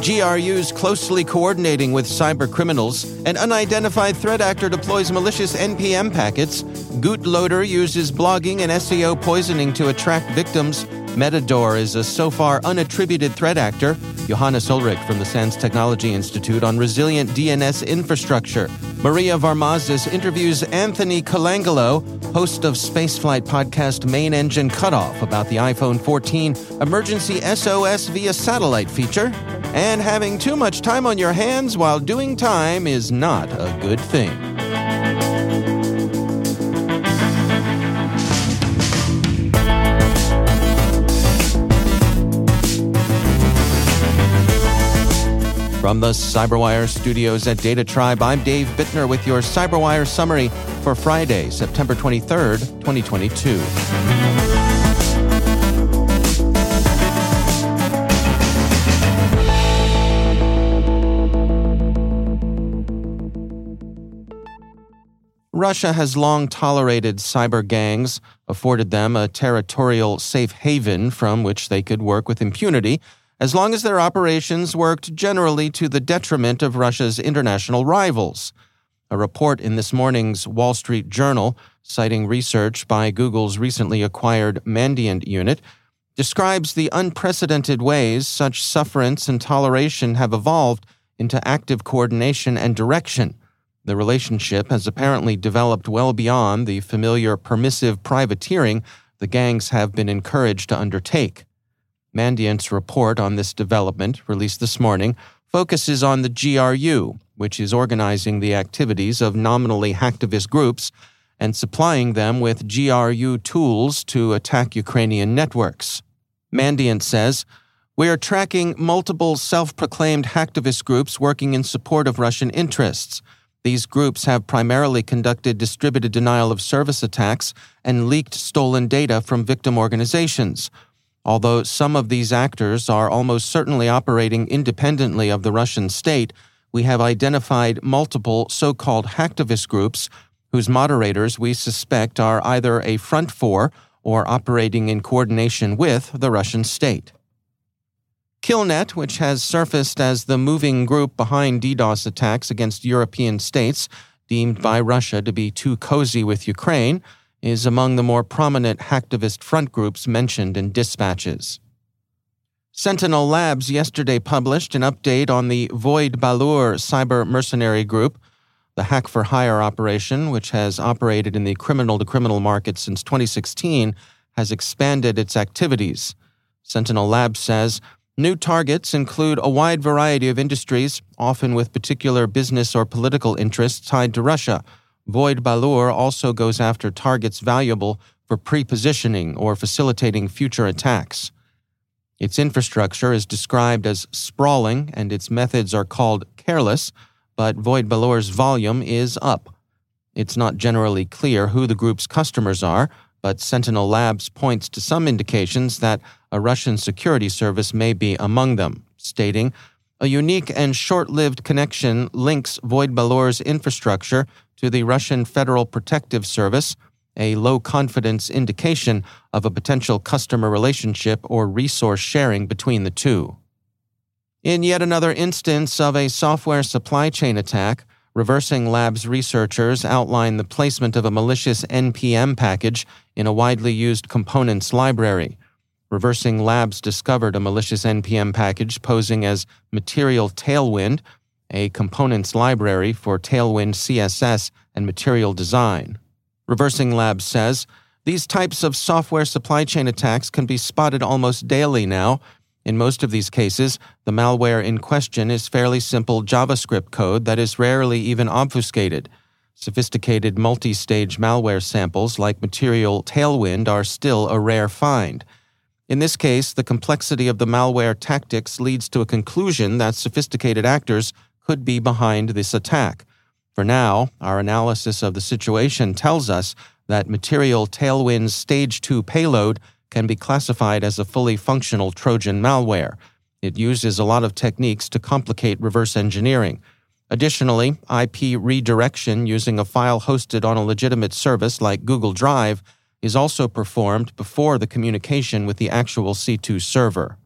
GRU's closely coordinating with cyber criminals. An unidentified threat actor deploys malicious NPM packets. Gootloader uses blogging and SEO poisoning to attract victims. Metador is a so far unattributed threat actor. Johannes Ullrich from the SANS Technology Institute on resilient DNS infrastructure. Maria Varmazis interviews Anthony Colangelo, host of Spaceflight podcast Main Engine Cutoff, about the iPhone 14 emergency SOS via satellite feature. And having too much time on your hands while doing time is not a good thing. From the Cyberwire studios at DataTribe, I'm Dave Bittner with your Cyberwire summary for Friday, September 23rd, 2022. Russia has long tolerated cyber gangs, afforded them a territorial safe haven from which they could work with impunity as long as their operations worked generally to the detriment of Russia's international rivals. A report in this morning's Wall Street Journal, citing research by Google's recently acquired Mandiant unit, describes the unprecedented ways such sufferance and toleration have evolved into active coordination and direction. The relationship has apparently developed well beyond the familiar permissive privateering the gangs have been encouraged to undertake. Mandiant's report on this development, released this morning, focuses on the GRU, which is organizing the activities of nominally hacktivist groups and supplying them with GRU tools to attack Ukrainian networks. Mandiant says, We are tracking multiple self proclaimed hacktivist groups working in support of Russian interests. These groups have primarily conducted distributed denial of service attacks and leaked stolen data from victim organizations Although some of these actors are almost certainly operating independently of the Russian state, we have identified multiple so called hacktivist groups whose moderators we suspect are either a front for or operating in coordination with the Russian state. Killnet, which has surfaced as the moving group behind DDoS attacks against European states deemed by Russia to be too cozy with Ukraine, is among the more prominent hacktivist front groups mentioned in dispatches. Sentinel Labs yesterday published an update on the Void Balaur cyber mercenary group, the hack for hire operation, which has operated in the criminal to criminal market since 2016, has expanded its activities. Sentinel Labs says new targets include a wide variety of industries, often with particular business or political interests tied to Russia Void Balaur also goes after targets valuable for pre-positioning or facilitating future attacks. Its infrastructure is described as sprawling and its methods are called careless, but Void Balaur's volume is up. It's not generally clear who the group's customers are, but Sentinel Labs points to some indications that a Russian security service may be among them, stating, a unique and short lived connection links Void Balaur's infrastructure to the Russian Federal Protective Service, a low confidence indication of a potential customer relationship or resource sharing between the two. In yet another instance of a software supply chain attack, Reversing Labs researchers outline the placement of a malicious NPM package in a widely used components library. Reversing Labs discovered a malicious NPM package posing as Material Tailwind a components library for Tailwind CSS and material design. Reversing Labs says these types of software supply chain attacks can be spotted almost daily now. In most of these cases, the malware in question is fairly simple JavaScript code that is rarely even obfuscated. Sophisticated multi stage malware samples like Material Tailwind are still a rare find. In this case, the complexity of the malware tactics leads to a conclusion that sophisticated actors could be behind this attack. For now, our analysis of the situation tells us that Material Tailwind's Stage 2 payload can be classified as a fully functional Trojan malware. It uses a lot of techniques to complicate reverse engineering. Additionally, IP redirection using a file hosted on a legitimate service like Google Drive is also performed before the communication with the actual C2 server.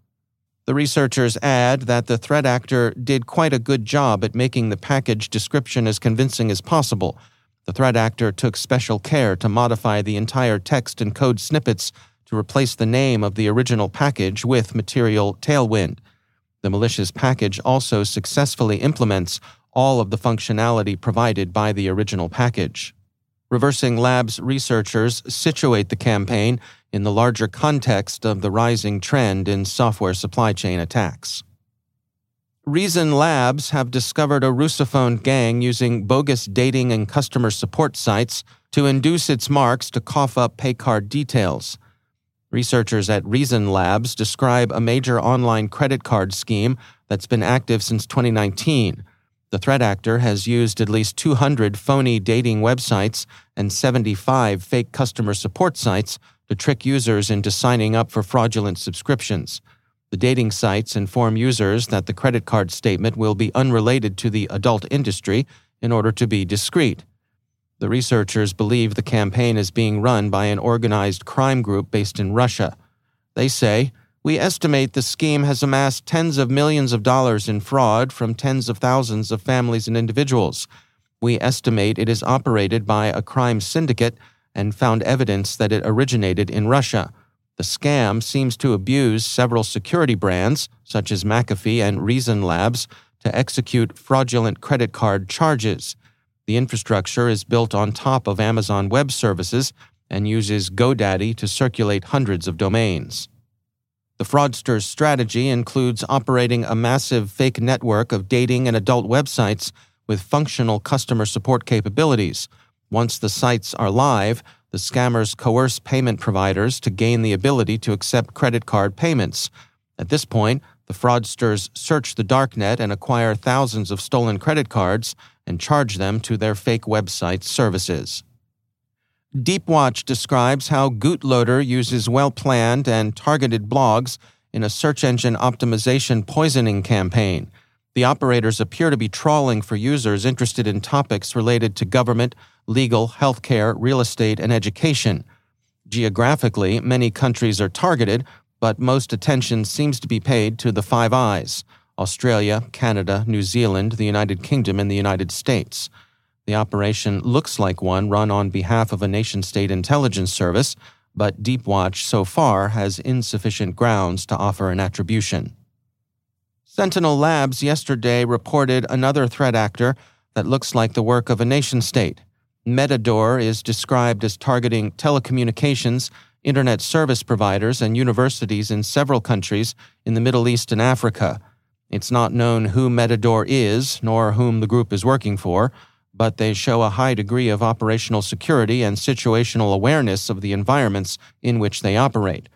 The researchers add that the threat actor did quite a good job at making the package description as convincing as possible. The threat actor took special care to modify the entire text and code snippets to replace the name of the original package with material Tailwind. The malicious package also successfully implements all of the functionality provided by the original package. Reversing Labs researchers situate the campaign in the larger context of the rising trend in software supply chain attacks. Reason Labs have discovered a Russophone gang using bogus dating and customer support sites to induce its marks to cough up pay card details. Researchers at Reason Labs describe a major online credit card scheme that's been active since 2019 the threat actor has used at least 200 phony dating websites and 75 fake customer support sites to trick users into signing up for fraudulent subscriptions. The dating sites inform users that the credit card statement will be unrelated to the adult industry in order to be discreet. The researchers believe the campaign is being run by an organized crime group based in Russia. They say, we estimate the scheme has amassed tens of millions of dollars in fraud from tens of thousands of families and individuals. We estimate it is operated by a crime syndicate and found evidence that it originated in Russia. The scam seems to abuse several security brands, such as McAfee and Reason Labs, to execute fraudulent credit card charges. The infrastructure is built on top of Amazon Web Services and uses GoDaddy to circulate hundreds of domains. The fraudster's strategy includes operating a massive fake network of dating and adult websites with functional customer support capabilities. Once the sites are live, the scammers coerce payment providers to gain the ability to accept credit card payments. At this point, the fraudsters search the darknet and acquire thousands of stolen credit cards and charge them to their fake website services. Deepwatch describes how Gootloader uses well planned and targeted blogs in a search engine optimization poisoning campaign. The operators appear to be trawling for users interested in topics related to government, legal, healthcare, real estate, and education. Geographically, many countries are targeted, but most attention seems to be paid to the Five Eyes Australia, Canada, New Zealand, the United Kingdom, and the United States. The operation looks like one run on behalf of a nation state intelligence service, but Deepwatch so far has insufficient grounds to offer an attribution. Sentinel Labs yesterday reported another threat actor that looks like the work of a nation state. Metador is described as targeting telecommunications, internet service providers, and universities in several countries in the Middle East and Africa. It's not known who Metador is, nor whom the group is working for but they show a high degree of operational security and situational awareness of the environments in which they operate.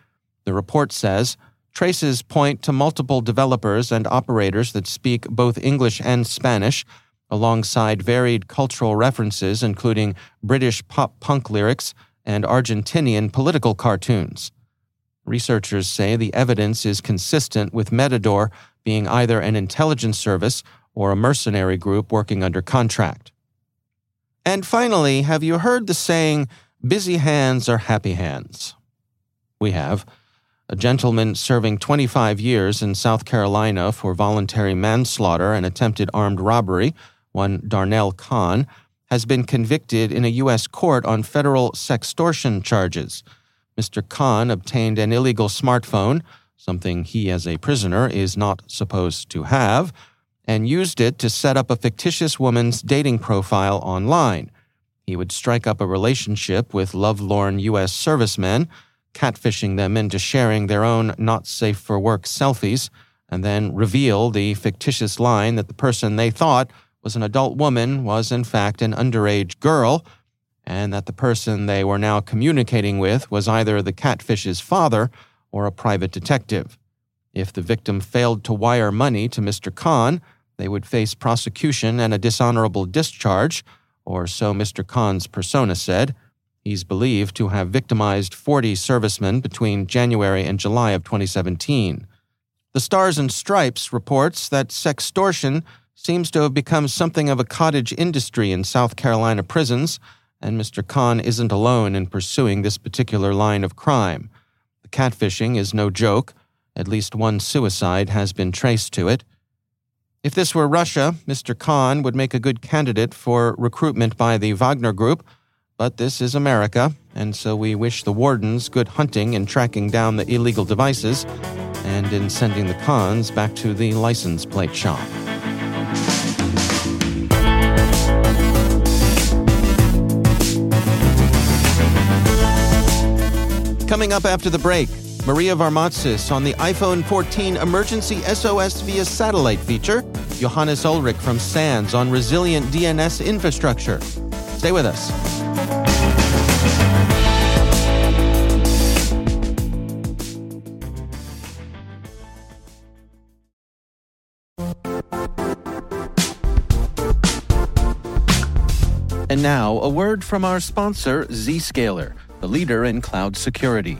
The report says traces point to multiple developers and operators that speak both English and Spanish, alongside varied cultural references, including British pop punk lyrics and Argentinian political cartoons. Researchers say the evidence is consistent with Metador being either an intelligence service or a mercenary group working under contract. And finally, have you heard the saying, busy hands are happy hands? We have. A gentleman serving 25 years in South Carolina for voluntary manslaughter and attempted armed robbery, one Darnell Khan, has been convicted in a U.S. court on federal sextortion charges. Mr. Khan obtained an illegal smartphone, something he as a prisoner is not supposed to have, and used it to set up a fictitious woman's dating profile online. He would strike up a relationship with lovelorn U.S. servicemen, catfishing them into sharing their own not safe for work selfies, and then reveal the fictitious line that the person they thought was an adult woman was in fact an underage girl, and that the person they were now communicating with was either the catfish's father or a private detective. If the victim failed to wire money to Mr. Khan, they would face prosecution and a dishonorable discharge, or so Mr. Khan's persona said. He's believed to have victimized 40 servicemen between January and July of 2017. The Stars and Stripes reports that sextortion seems to have become something of a cottage industry in South Carolina prisons, and Mr. Khan isn't alone in pursuing this particular line of crime. The catfishing is no joke. At least one suicide has been traced to it. If this were Russia, Mr. Khan would make a good candidate for recruitment by the Wagner Group, but this is America, and so we wish the wardens good hunting in tracking down the illegal devices and in sending the Khans back to the license plate shop. Coming up after the break, Maria Varmazis on the iPhone 14 emergency SOS via satellite feature, Johannes Ullrich from SANS on resilient DNS infrastructure. Stay with us. And now, a word from our sponsor, Zscaler, the leader in cloud security.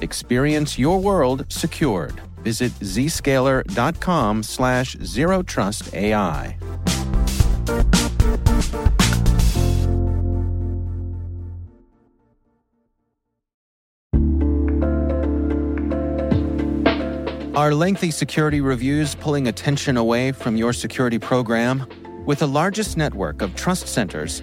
Experience your world secured. Visit zscaler.com slash zerotrustai. Are lengthy security reviews pulling attention away from your security program? With the largest network of trust centers,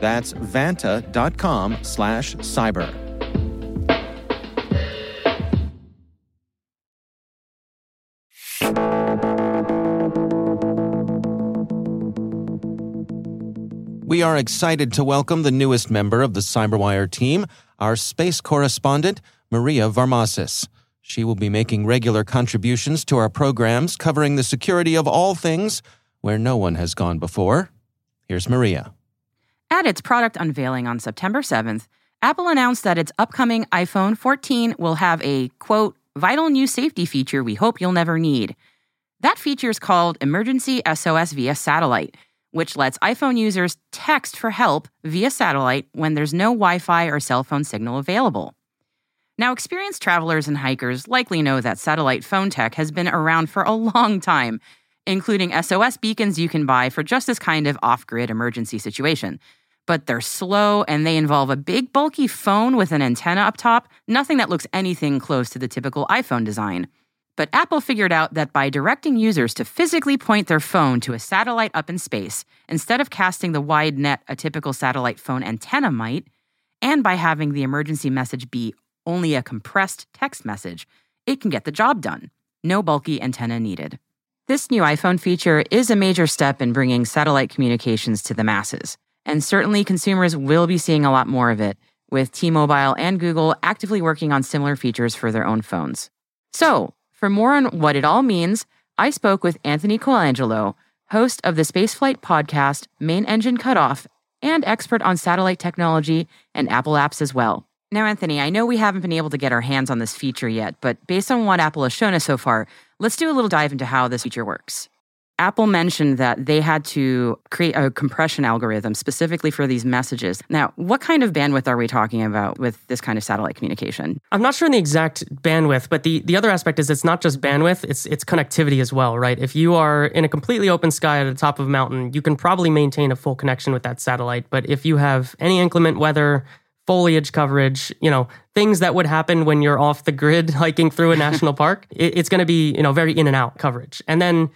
That's vanta.com slash cyber. We are excited to welcome the newest member of the Cyberwire team, our space correspondent, Maria Varmazis. She will be making regular contributions to our programs covering the security of all things where no one has gone before. Here's Maria. At its product unveiling on September 7th, Apple announced that its upcoming iPhone 14 will have a, quote, vital new safety feature we hope you'll never need. That feature is called Emergency SOS via Satellite, which lets iPhone users text for help via satellite when there's no Wi Fi or cell phone signal available. Now, experienced travelers and hikers likely know that satellite phone tech has been around for a long time, including SOS beacons you can buy for just this kind of off grid emergency situation but they're slow and they involve a big, bulky phone with an antenna up top, nothing that looks anything close to the typical iPhone design. But Apple figured out that by directing users to physically point their phone to a satellite up in space, instead of casting the wide net a typical satellite phone antenna might, and by having the emergency message be only a compressed text message, it can get the job done. No bulky antenna needed. This new iPhone feature is a major step in bringing satellite communications to the masses. And certainly consumers will be seeing a lot more of it, with T Mobile and Google actively working on similar features for their own phones. So, for more on what it all means, I spoke with Anthony Colangelo, host of the Spaceflight podcast Main Engine Cutoff and expert on satellite technology and Apple apps as well. Now, Anthony, I know we haven't been able to get our hands on this feature yet, but based on what Apple has shown us so far, let's do a little dive into how this feature works. Apple mentioned that they had to create a compression algorithm specifically for these messages. Now, what kind of bandwidth are we talking about with this kind of satellite communication? I'm not sure in the exact bandwidth, but the, the other aspect is it's not just bandwidth, it's it's connectivity as well, right? If you are in a completely open sky at the top of a mountain, you can probably maintain a full connection with that satellite. But if you have any inclement weather, foliage coverage, you know, things that would happen when you're off the grid hiking through a national park, it, it's going to be, you know, very in and out coverage. And then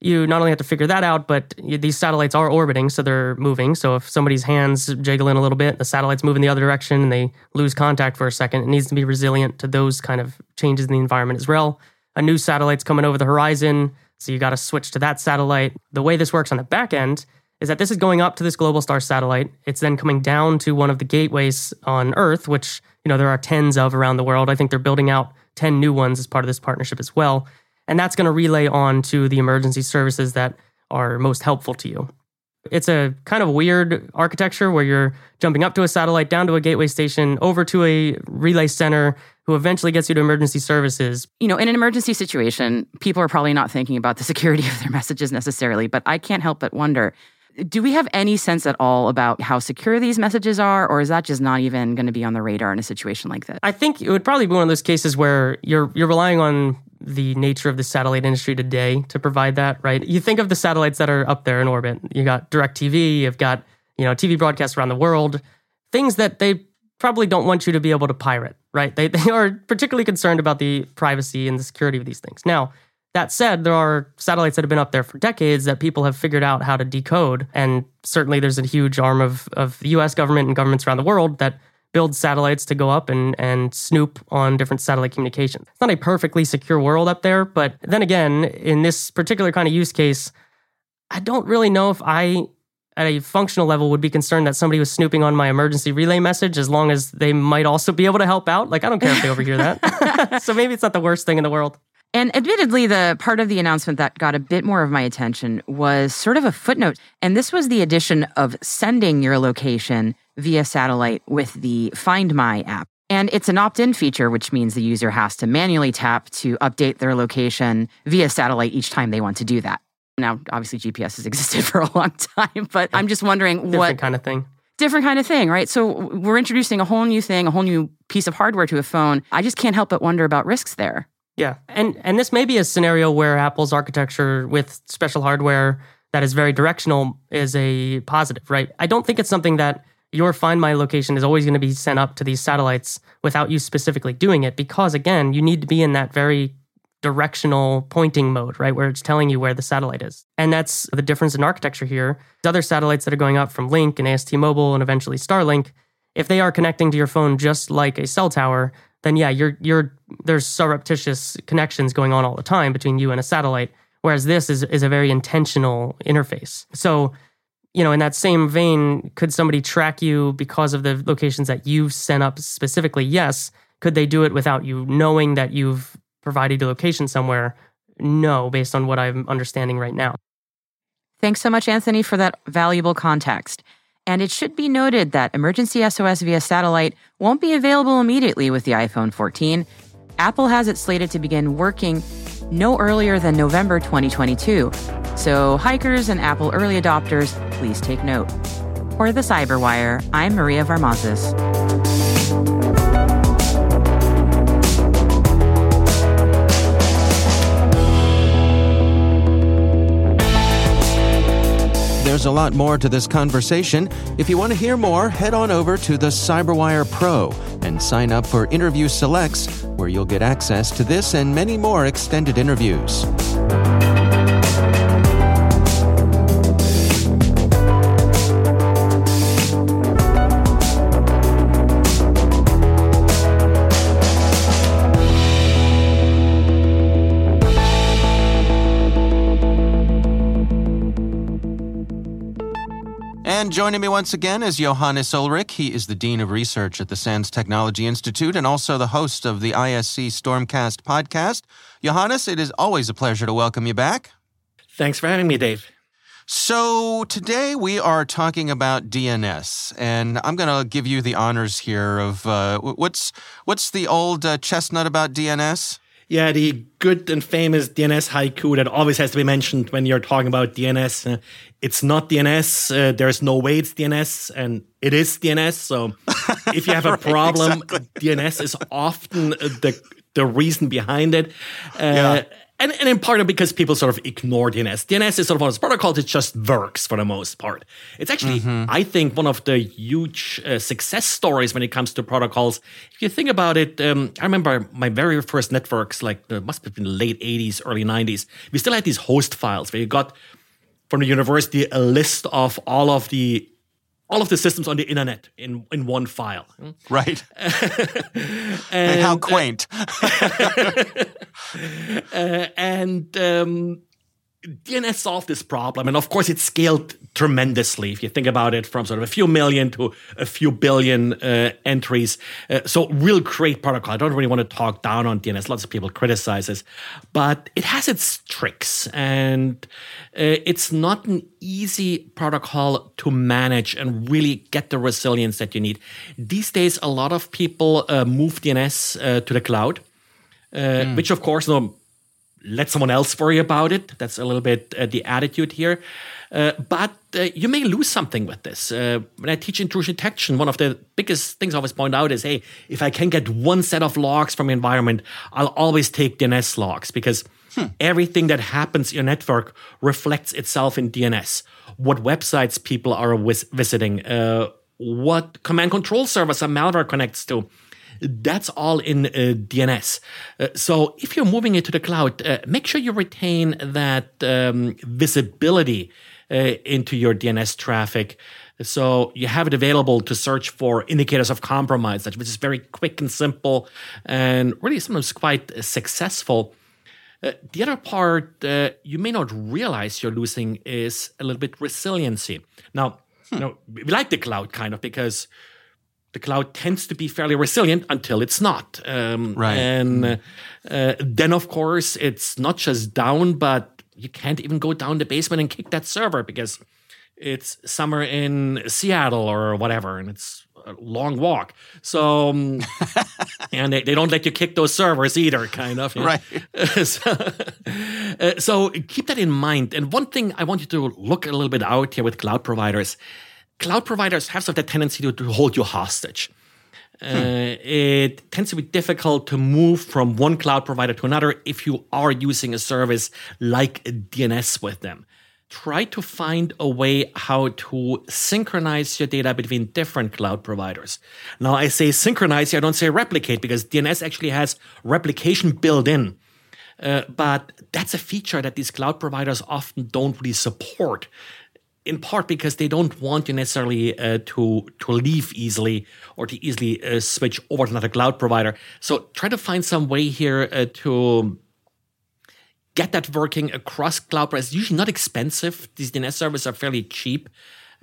you not only have to figure that out, but these satellites are orbiting, so they're moving. So if somebody's hands jiggle in a little bit, the satellite's moving the other direction and they lose contact for a second, it needs to be resilient to those kind of changes in the environment as well. A new satellite's coming over the horizon, so you got to switch to that satellite. The way this works on the back end is that this is going up to this Globalstar satellite. It's then coming down to one of the gateways on Earth, which, you know, there are tens of around the world. I think they're building out 10 new ones as part of this partnership as well and that's going to relay on to the emergency services that are most helpful to you. It's a kind of weird architecture where you're jumping up to a satellite, down to a gateway station, over to a relay center who eventually gets you to emergency services. You know, in an emergency situation, people are probably not thinking about the security of their messages necessarily, but I can't help but wonder do we have any sense at all about how secure these messages are, or is that just not even going to be on the radar in a situation like this? I think it would probably be one of those cases where you're you're relying on the nature of the satellite industry today to provide that, right? You think of the satellites that are up there in orbit. You got DirecTV, you've got, you know, TV broadcasts around the world, things that they probably don't want you to be able to pirate, right? They, they are particularly concerned about the privacy and the security of these things. Now, that said, there are satellites that have been up there for decades that people have figured out how to decode. And certainly there's a huge arm of, of the US government and governments around the world that build satellites to go up and, and snoop on different satellite communications. It's not a perfectly secure world up there, but then again, in this particular kind of use case, I don't really know if I, at a functional level, would be concerned that somebody was snooping on my emergency relay message as long as they might also be able to help out. Like, I don't care if they overhear that. so maybe it's not the worst thing in the world. And admittedly, the part of the announcement that got a bit more of my attention was sort of a footnote. And this was the addition of sending your location via satellite with the Find My app. And it's an opt in feature, which means the user has to manually tap to update their location via satellite each time they want to do that. Now, obviously, GPS has existed for a long time, but I'm just wondering Different what Different kind of thing. Different kind of thing, right? So we're introducing a whole new thing, a whole new piece of hardware to a phone. I just can't help but wonder about risks there. Yeah. And and this may be a scenario where Apple's architecture with special hardware that is very directional is a positive, right? I don't think it's something that your Find My location is always going to be sent up to these satellites without you specifically doing it because again, you need to be in that very directional pointing mode, right? Where it's telling you where the satellite is. And that's the difference in architecture here. The other satellites that are going up from Lynk and AST Mobile and eventually Starlink, if they are connecting to your phone just like a cell tower, then yeah, you're you're there's surreptitious connections going on all the time between you and a satellite. Whereas this is is a very intentional interface. So, you know, in that same vein, could somebody track you because of the locations that you've sent up specifically? Yes. Could they do it without you knowing that you've provided a location somewhere? No, based on what I'm understanding right now. Thanks so much, Anthony, for that valuable context. And it should be noted that emergency SOS via satellite won't be available immediately with the iPhone 14. Apple has it slated to begin working no earlier than November 2022. So, hikers and Apple early adopters, please take note. For the Cyberwire, I'm Maria Varmazis. There's a lot more to this conversation. If you want to hear more, head on over to the Cyberwire Pro and sign up for Interview Selects, where you'll get access to this and many more extended interviews. Joining me once again is Johannes Ullrich. He is the Dean of Research at the SANS Technology Institute and also the host of the ISC Stormcast podcast. Johannes, it is always a pleasure to welcome you back. Thanks for having me, Dave. So today we are talking about DNS, and I'm going to give you the honors here of uh, what's what's the old uh, chestnut about DNS. Yeah, the good and famous DNS haiku that always has to be mentioned when you're talking about DNS. Uh, it's not DNS. Uh, there's no way it's DNS, and it is DNS. So if you have a right, problem, exactly. DNS is often the the reason behind it. Uh, yeah and, and in part because people sort of ignore DNS. DNS is sort of one of those protocols that just works for the most part. It's actually, mm-hmm. I think, one of the huge uh, success stories when it comes to protocols. If you think about it, um, I remember my very first networks, like it must have been late 80s, early 90s. We still had these host files where you got from the university a list of all of the all of the systems on the internet in in one file. Right. and, how quaint. uh, and um, DNS solved this problem, and of course, it scaled tremendously. If you think about it, from sort of a few million to a few billion uh, entries, uh, so real great protocol. I don't really want to talk down on DNS. Lots of people criticize this, but it has its tricks, and uh, it's not an easy protocol to manage and really get the resilience that you need. These days, a lot of people uh, move DNS uh, to the cloud. Mm. Which, of course, no, let someone else worry about it. That's a little bit uh, the attitude here. Uh, but uh, you may lose something with this. Uh, when I teach intrusion detection, one of the biggest things I always point out is hey, if I can get one set of logs from the environment, I'll always take DNS logs because hmm. everything that happens in your network reflects itself in DNS. What websites people are visiting, uh, what command control servers a malware connects to that's all in uh, DNS. Uh, so if you're moving it to the cloud, uh, make sure you retain that um, visibility uh, into your DNS traffic. So you have it available to search for indicators of compromise, which is very quick and simple and really sometimes quite successful. Uh, the other part uh, you may not realize you're losing is a little bit resiliency. Now, hmm. you know, we like the cloud kind of because the cloud tends to be fairly resilient until it's not. Um, right. And uh, uh, then, of course, it's not just down, but you can't even go down the basement and kick that server because it's somewhere in Seattle or whatever, and it's a long walk. So, um, and they, they don't let you kick those servers either, kind of. Right. so, uh, so keep that in mind. And one thing I want you to look a little bit out here with cloud providers cloud providers have sort of the tendency to, to hold you hostage. Hmm. Uh, it tends to be difficult to move from one cloud provider to another if you are using a service like DNS with them. Try to find a way how to synchronize your data between different cloud providers. Now, I say synchronize, I don't say replicate because DNS actually has replication built in. Uh, but that's a feature that these cloud providers often don't really support in part because they don't want you necessarily uh, to to leave easily or to easily uh, switch over to another cloud provider. So try to find some way here uh, to get that working across cloud providers. It's usually not expensive. These DNS servers are fairly cheap.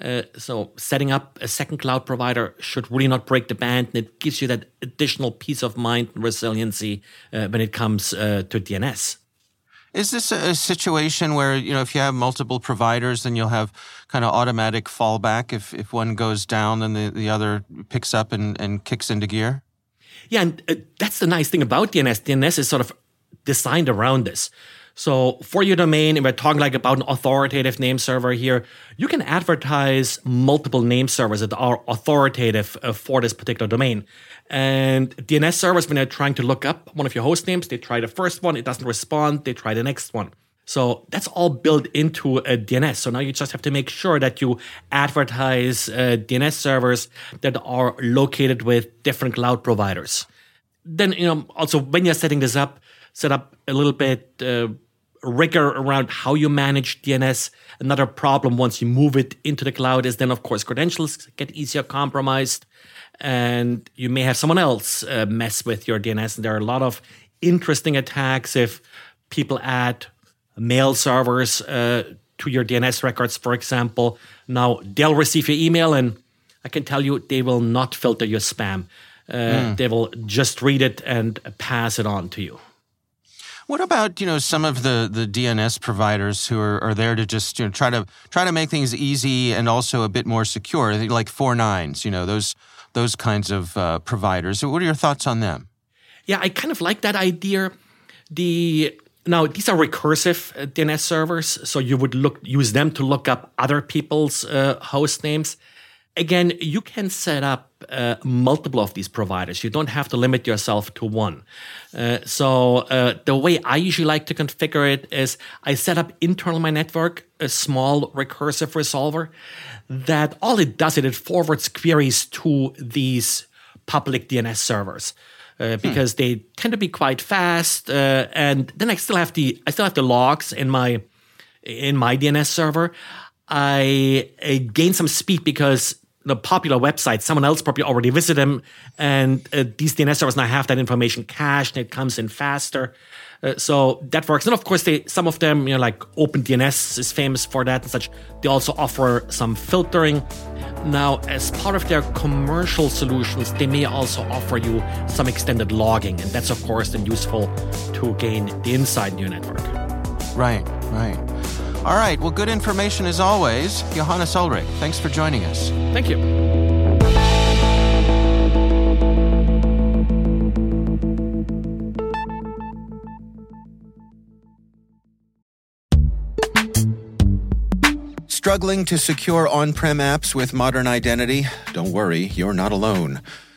Uh, so setting up a second cloud provider should really not break the bank, and it gives you that additional peace of mind and resiliency uh, when it comes uh, to DNS. Is this a situation where, you know, if you have multiple providers, then you'll have kind of automatic fallback? If, if one goes down, then the, the other picks up and, and kicks into gear? Yeah, and uh, that's the nice thing about DNS. DNS is sort of designed around this. So for your domain, and we're talking like about an authoritative name server here, you can advertise multiple name servers that are authoritative uh, for this particular domain. And DNS servers, when they're trying to look up one of your host names, they try the first one, it doesn't respond, they try the next one. So that's all built into a DNS. So now you just have to make sure that you advertise uh, DNS servers that are located with different cloud providers. Then, you know, also when you're setting this up, set up a little bit uh, rigor around how you manage DNS. Another problem once you move it into the cloud is then, of course, credentials get easier compromised and you may have someone else uh, mess with your DNS. And there are a lot of interesting attacks if people add mail servers uh, to your DNS records, for example. Now they'll receive your email, and I can tell you they will not filter your spam. Uh, mm. They will just read it and pass it on to you. What about you know some of the, the DNS providers who are, are there to just you know try to try to make things easy and also a bit more secure, like four nines, you know those those kinds of uh, providers. What are your thoughts on them? Yeah, I kind of like that idea. The now these are recursive uh, DNS servers, so you would look use them to look up other people's uh, host names. Again, you can set up uh, multiple of these providers. You don't have to limit yourself to one. Uh, so uh, the way I usually like to configure it is I set up internal my network a small recursive resolver that all it does is it forwards queries to these public DNS servers. Uh, hmm. because hmm. they tend to be quite fast. Uh, and then I still have the I still have the logs in my in my DNS server. I, I gain some speed because the popular websites, someone else probably already visited them, and uh, these DNS servers now have that information cached, and it comes in faster. Uh, so that works. And of course, they some of them, you know, like OpenDNS is famous for that and such. They also offer some filtering. Now, as part of their commercial solutions, they may also offer you some extended logging, and that's of course then useful to gain the insight in your network. Right, right. All right. Well, good information as always. Johannes Ullrich, thanks for joining us. Thank you. Struggling to secure on prem apps with modern identity? Don't worry, you're not alone.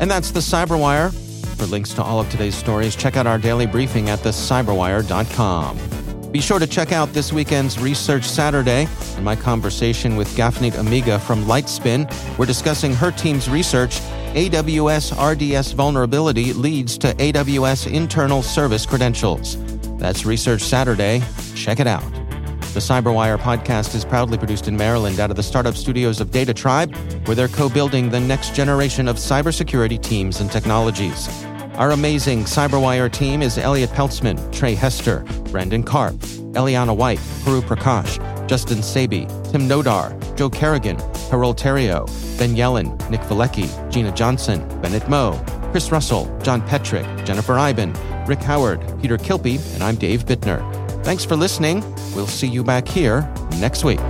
And that's the Cyberwire. For links to all of today's stories, check out our daily briefing at thecyberwire.com. Be sure to check out this weekend's Research Saturday and my conversation with Gafnit Amiga from Lightspin. We're discussing her team's research. AWS RDS vulnerability leads to AWS internal service credentials. That's Research Saturday. Check it out. The Cyberwire podcast is proudly produced in Maryland out of the startup studios of DataTribe, where they're co building the next generation of cybersecurity teams and technologies. Our amazing Cyberwire team is Elliot Peltzman, Trey Hester, Brandon Karpf, Eliana White, Puru Prakash, Justin Sabi, Tim Nodar, Joe Carrigan, Harold Terrio, Ben Yelin, Nick Veliky, Gina Johnson, Bennett Moe, Chris Russell, John Petrik, Jennifer Eiben, Rick Howard, Peter Kilpe, and I'm Dave Bittner. Thanks for listening. We'll see you back here next week.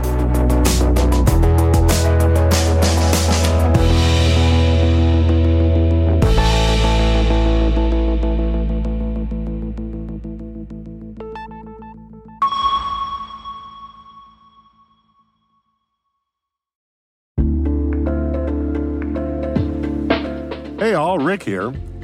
Hey all, Rick here.